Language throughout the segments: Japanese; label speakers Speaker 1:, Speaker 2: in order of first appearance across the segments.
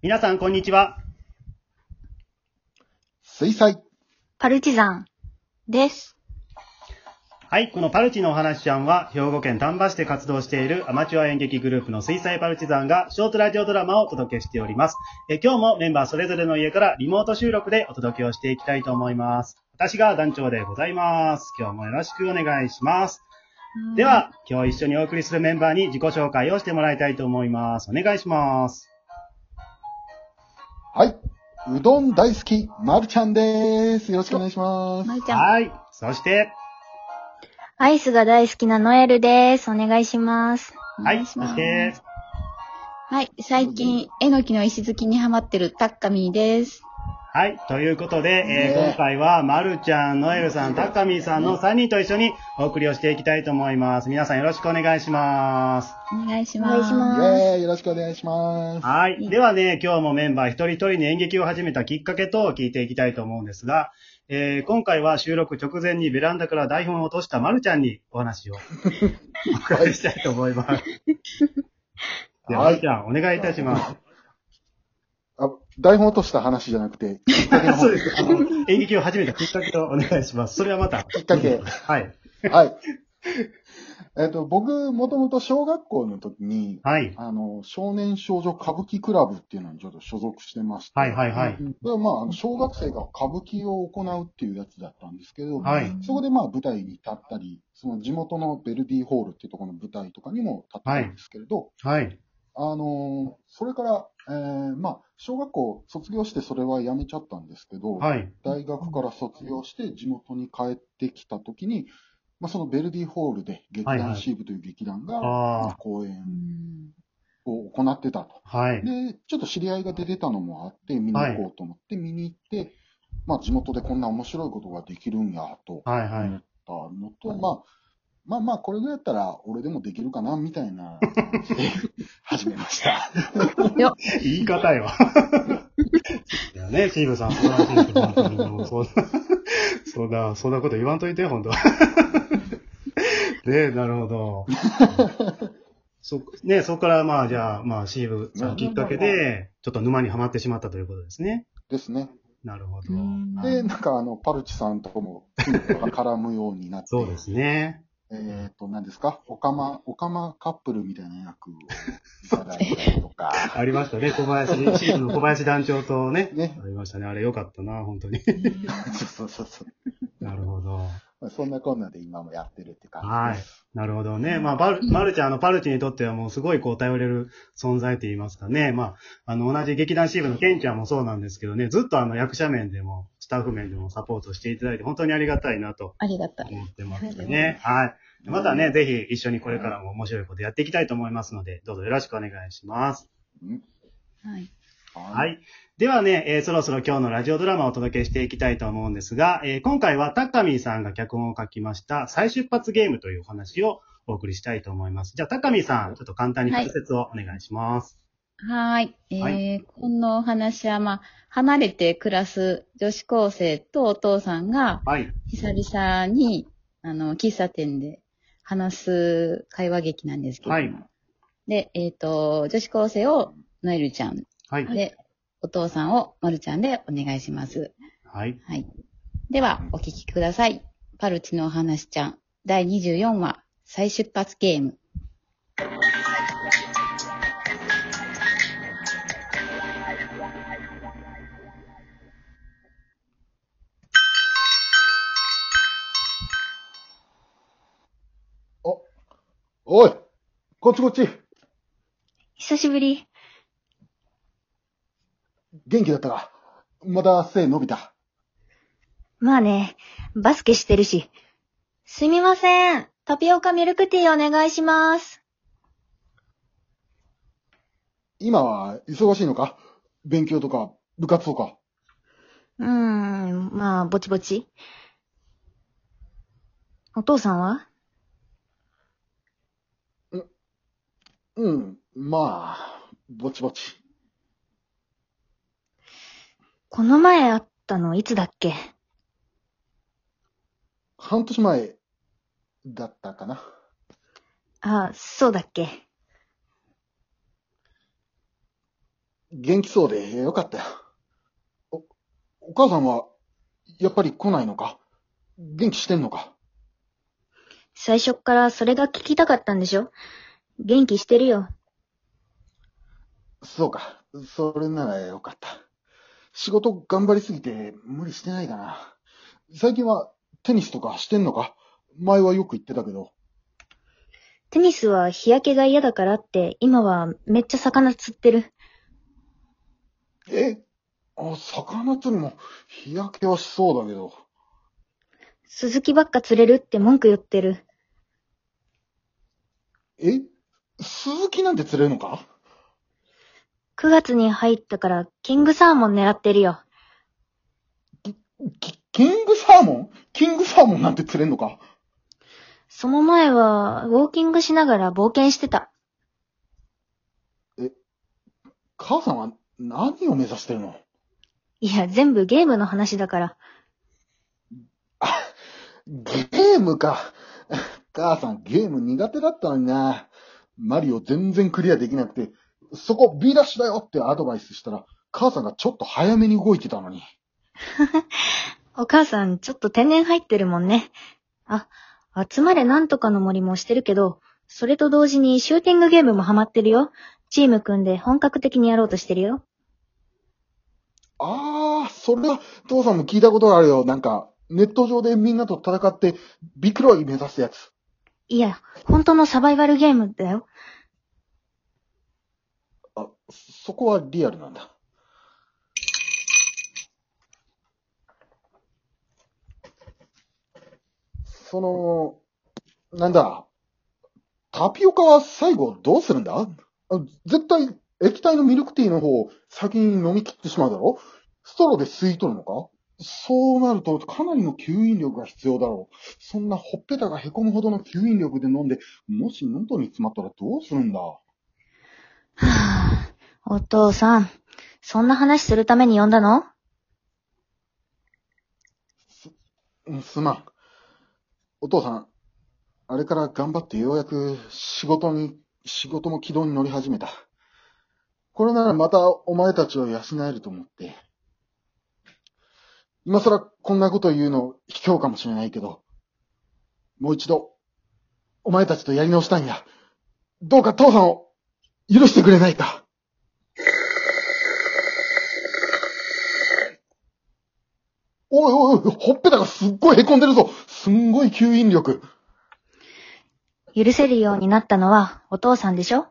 Speaker 1: 皆さん、こんにちは。
Speaker 2: 水彩。
Speaker 3: パルチザンです。
Speaker 1: はい、このパルチのお話ちゃんは、兵庫県丹波市で活動しているアマチュア演劇グループの水彩パルチザンが、ショートラジオドラマをお届けしております。え今日もメンバーそれぞれの家からリモート収録でお届けをしていきたいと思います。私が団長でございます。今日もよろしくお願いします。では、今日一緒にお送りするメンバーに自己紹介をしてもらいたいと思います。お願いします。
Speaker 2: はい。うどん大好き、まるちゃんです。よろしくお願いします。
Speaker 3: まるちゃん。
Speaker 1: はい。そして、
Speaker 3: アイスが大好きなノエルです。お願いします。
Speaker 1: はい。そして、
Speaker 4: はい。最近、えのきの石突きにハマってるタッカミーです。
Speaker 1: はい。ということで、えー
Speaker 2: ね
Speaker 1: 今回は、まるちゃん、ノエルさん、タカミーさんの3人と一緒にお送りをしていきたいと思います。皆さんよろしくお願いします。
Speaker 4: お願いし
Speaker 3: お
Speaker 4: ます。
Speaker 2: イ
Speaker 3: 願いします。
Speaker 2: ェーイよろしくお願いします。
Speaker 1: はい。ではね、今日もメンバー一人一人に演劇を始めたきっかけと聞いていきたいと思うんですが、えー今回は収録直前にベランダから台本を落としたまるちゃんにお話を お伺いしたいと思います。では、まるちゃん、お願いいたします。
Speaker 2: あ、台本落とした話じゃなくて、きっかけ
Speaker 1: そうです。あの、演劇を始めたきっかけをお願いします。それはまた。
Speaker 2: きっかけ。
Speaker 1: はい。
Speaker 2: はい。えっと、僕、もともと小学校の時に、
Speaker 1: はい。
Speaker 2: あの、少年少女歌舞伎クラブっていうのにちょっと所属してまして、
Speaker 1: はいはいはい。
Speaker 2: それはまああの、小学生が歌舞伎を行うっていうやつだったんですけど、
Speaker 1: はい。
Speaker 2: そこでまあ舞台に立ったり、その地元のベルディホールっていうところの舞台とかにも立ってたんですけれど、
Speaker 1: はい。
Speaker 2: あのーそれから、えーまあ、小学校卒業してそれはやめちゃったんですけど、
Speaker 1: はい。
Speaker 2: 大学から卒業して地元に帰ってきた時に、まあ、そのベルディホールで劇
Speaker 1: はいはい
Speaker 2: 団シーブという劇団が、公演を行ってたと。
Speaker 1: はい。
Speaker 2: で、ちょっと知り合いが出てたのもあって、見に行こうと思って見に行って、まあ、地元でこんな面白いことができるんや、と
Speaker 1: はいはい。
Speaker 2: 思ったのと、まあ、まあまあ、これぐらいやったら俺でもできるかな、みたいな感じで始めました。
Speaker 1: 言い方よ。いやね、チームさん、素晴らしいです本当にもうそんな、そんな、そんなこと言わんといて、本当ねえ、なるほど。そ、ねそこからまあ、じゃあ、まあ、シーブさんきっかけで、ちょっと沼にはまってしまったということですね。
Speaker 2: ですね。
Speaker 1: なるほど。
Speaker 2: で、なんかあの、パルチさんとも 絡むようになって、
Speaker 1: そうですね。
Speaker 2: えっ、と、何ですか？オカマ、オカマカップルみたいな役を いただいたりとか、
Speaker 1: ありましたね、小林、シーブの小林団長とね。
Speaker 2: ね。
Speaker 1: ありましたね。あれよかったな、本当に。
Speaker 2: そうそうそう
Speaker 1: なるほど。
Speaker 2: まあそんなこんなで今もやってるって感じです。
Speaker 1: なるほどね。まあ、バル、マルちゃん、あの、パルチにとってはもうすごいこう頼れる存在と言いますかね。まあ、あの、同じ劇団シーブのケンちゃんもそうなんですけどね、ずっとあの、役者面でも、スタッフ面でもサポートしていただいて、本当にありがたいなと
Speaker 4: ありがたい。
Speaker 1: 思ってますね。はい。またね、ぜひ一緒にこれからも面白いことやっていきたいと思いますので、どうぞよろしくお願いします。
Speaker 2: うん
Speaker 4: はい。
Speaker 1: は。
Speaker 2: はい
Speaker 1: ではね、えーそろそろ今日のラジオドラマをお届けしていきたいと思うんですが、えー今回はタッカミーさんが脚本を書きました再出発ゲームというお話をお送りしたいと思います。じゃあ、タッカミーさん、ちょっと簡単に解説をお願いします。
Speaker 4: はーい。えー
Speaker 1: は
Speaker 4: このお話は、まあ、離れて暮らす女子高生とお父さんが、
Speaker 1: はい。
Speaker 4: 久々に、あの、喫茶店で話す会話劇なんですけども。
Speaker 1: はい
Speaker 4: で、えっ、と、女子高生をノエルちゃん
Speaker 1: はい。
Speaker 4: で、お父さんをマルちゃんでお願いします。
Speaker 1: はい。
Speaker 4: はい。では、お聞きください。パルチのお話ちゃん、第24話、再出発ゲーム。
Speaker 2: お、おいこっちこっち
Speaker 3: 久しぶり。
Speaker 2: 元気だったか？また背伸びた？
Speaker 3: まあね、バスケしてるし。すみません。タピオカミルクティーお願いします。
Speaker 2: 今は忙しいのか？勉強とか部活とか？
Speaker 3: うーん、まあ、ぼちぼち。お父さんは？
Speaker 2: うん、まあ、ぼちぼち。
Speaker 3: この前会ったのいつだっけ？
Speaker 2: 半年前だったかな。
Speaker 3: あ、そうだっけ？
Speaker 2: 元気そうでよかったよ。お、お母さんは、やっぱり来ないのか？元気してんのか？
Speaker 3: 最初っからそれが聞きたかったんでしょ？元気してるよ。
Speaker 2: そうか。それならよかった。仕事頑張りすぎて無理してないかな。最近はテニスとかしてんのか？前はよく言ってたけど。
Speaker 3: テニスは日焼けが嫌だからって、今はめっちゃ魚釣ってる。
Speaker 2: え？あ、魚釣りも日焼けはしそうだけど。
Speaker 3: 鈴木ばっか釣れるって文句言ってる。
Speaker 2: え？鈴木なんて釣れるのか？
Speaker 3: 9月に入ったからキングサーモン狙ってるよ。
Speaker 2: キキングサーモン？キングサーモンなんて釣れんのか？
Speaker 3: その前はウォーキングしながら冒険してた。
Speaker 2: 母さんは何を目指してるの？
Speaker 3: いや、全部ゲームの話だから。
Speaker 2: ゲームか。母さんゲーム苦手だったのにな。マリオ全然クリアできなくて、そこ B ダッシュだよってアドバイスしたら、母さんがちょっと早めに動いてたのに。
Speaker 3: お母さん、ちょっと天然入ってるもんね。あ、集まれなんとかの森もしてるけど、それと同時にシューティングゲームもハマってるよ。チーム組んで本格的にやろうとしてるよ。
Speaker 2: あー、それは父さんも聞いたことがあるよ。なんか、ネット上でみんなと戦って、ビクロイ目指すやつ。
Speaker 3: いや、本当のサバイバルゲームだよ。
Speaker 2: そこはリアルなんだ。その、なんだ、タピオカは最後どうするんだ？絶対液体のミルクティーの方を先に飲み切ってしまうだろ？ストローで吸い取るのか？そうなるとかなりの吸引力が必要だろう。そんなほっぺたが凹むほどの吸引力で飲んで、もし喉に詰まったらどうするんだ？
Speaker 3: はぁ、お父さん、そんな話するために呼んだの？
Speaker 2: うんすまん。お父さん、あれから頑張ってようやく仕事に、仕事も軌道に乗り始めた。これならまたお前たちを養えると思って。今更こんなこと言うの卑怯かもしれないけど、もう一度、お前たちとやり直したいんや。どうか父さんを許してくれないか。おいおいおい、ほっぺたがすっごい凹んでるぞ。すんごい吸引力。
Speaker 3: 許せるようになったのはお父さんでしょ？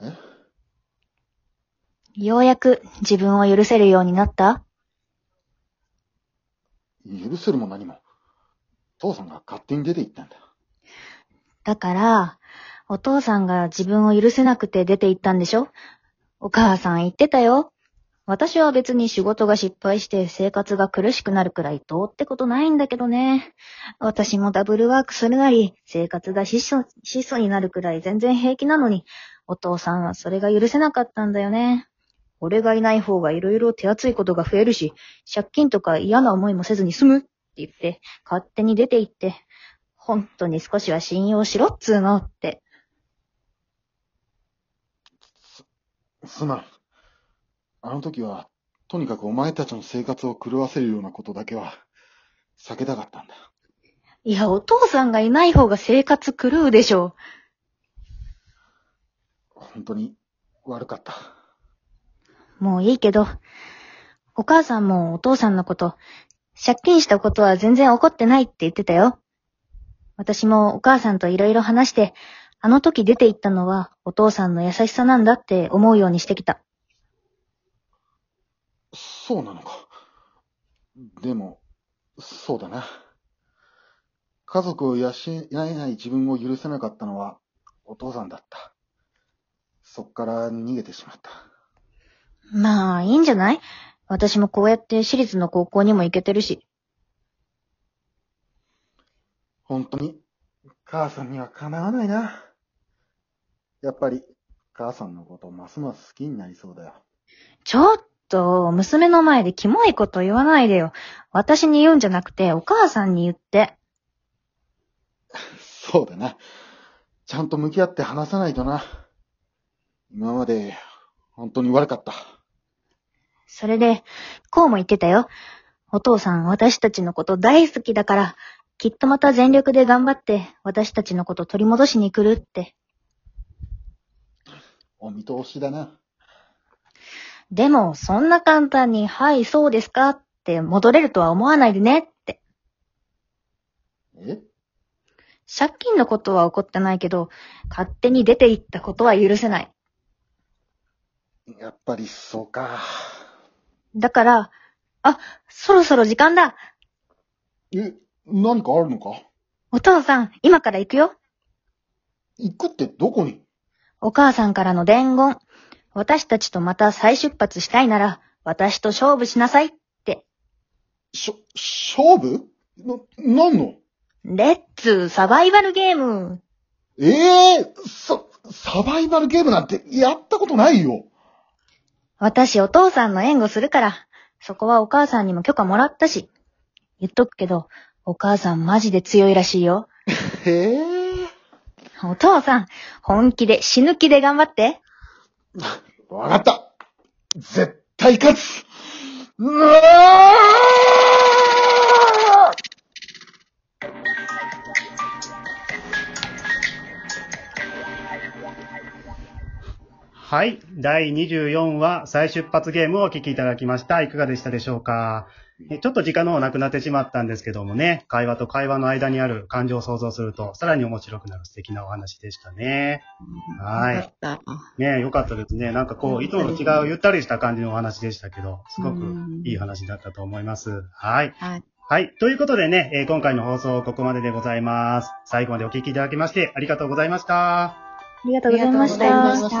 Speaker 2: え？
Speaker 3: ようやく自分を許せるようになった？
Speaker 2: 許せるも何も。父さんが勝手に出て行ったんだ。
Speaker 3: だから、お父さんが自分を許せなくて出て行ったんでしょ？お母さん言ってたよ。私は別に仕事が失敗して生活が苦しくなるくらいどうってことないんだけどね。私もダブルワークするなり、生活が質素質素になるくらい全然平気なのに、お父さんはそれが許せなかったんだよね。俺がいない方が色々手厚いことが増えるし、借金とか嫌な思いもせずに済むって言って、勝手に出て行って、本当に少しは信用しろっつーのって。
Speaker 2: すまん。あの時は、とにかくお前たちの生活を狂わせるようなことだけは、避けたかったんだ。
Speaker 3: いや、お父さんがいない方が生活狂うでしょ。
Speaker 2: 本当に悪かった。
Speaker 3: もういいけど、お母さんもお父さんのこと、借金したことは全然怒ってないって言ってたよ。私もお母さんといろいろ話して、あの時出て行ったのはお父さんの優しさなんだって思うようにしてきた。
Speaker 2: そうなのか。でも、そうだな。家族を養えない自分を許せなかったのはお父さんだった。そっから逃げてしまった。
Speaker 3: まあ、いいんじゃない？私もこうやって私立の高校にも行けてるし。
Speaker 2: 本当に、母さんにはかなわないな。やっぱり、母さんのことますます好きになりそうだよ。
Speaker 3: ちょっと、娘の前でキモいこと言わないでよ。私に言うんじゃなくて、お母さんに言って。
Speaker 2: そうだな。ちゃんと向き合って話さないとな。今まで、本当に悪かった。
Speaker 3: それで、こうも言ってたよ。お父さん、私たちのこと大好きだから、きっとまた全力で頑張って、私たちのこと取り戻しに来るって。
Speaker 2: お見通しだな。
Speaker 3: でも、そんな簡単に、はい、そうですかって戻れるとは思わないでねって。
Speaker 2: え？
Speaker 3: 借金のことは起こってないけど、勝手に出て行ったことは許せない。
Speaker 2: やっぱりそうか。
Speaker 3: だから、あ、そろそろ時間だ
Speaker 2: え、何かあるのか？
Speaker 3: お父さん、今から行くよ
Speaker 2: 行くってどこに？
Speaker 3: お母さんからの伝言。私たちとまた再出発したいなら、私と勝負しなさいって。
Speaker 2: しょ、勝負？な、何の？
Speaker 3: レッツサバイバルゲーム
Speaker 2: ええサ、サバイバルゲームなんてやったことないよ。
Speaker 3: 私お父さんの援護するから、そこはお母さんにも許可もらったし。言っとくけど、お母さんマジで強いらしいよ。
Speaker 2: へえ。
Speaker 3: お父さん、本気で死ぬ気で頑張って。
Speaker 2: わかった。絶対勝つ。うわ
Speaker 1: 第24話再出発ゲームをお聞きいただきました。いかがでしたでしょうか？えちょっと時間の方なくなってしまったんですけどもね、会話と会話の間にある感情を想像すると、さらに面白くなる素敵なお話でしたね。はい
Speaker 4: よかった。
Speaker 1: ねよかったですね。なんかこう、いつもと違うゆったりした感じのお話でしたけど、すごくいい話だったと思います。はい。
Speaker 4: はい。
Speaker 1: はい。ということでね、えー今回の放送ここまででございます。最後までお聞きいただきましてありがとうございました。
Speaker 3: ありがとうございまし
Speaker 4: ありがとうございま
Speaker 3: た
Speaker 4: し。た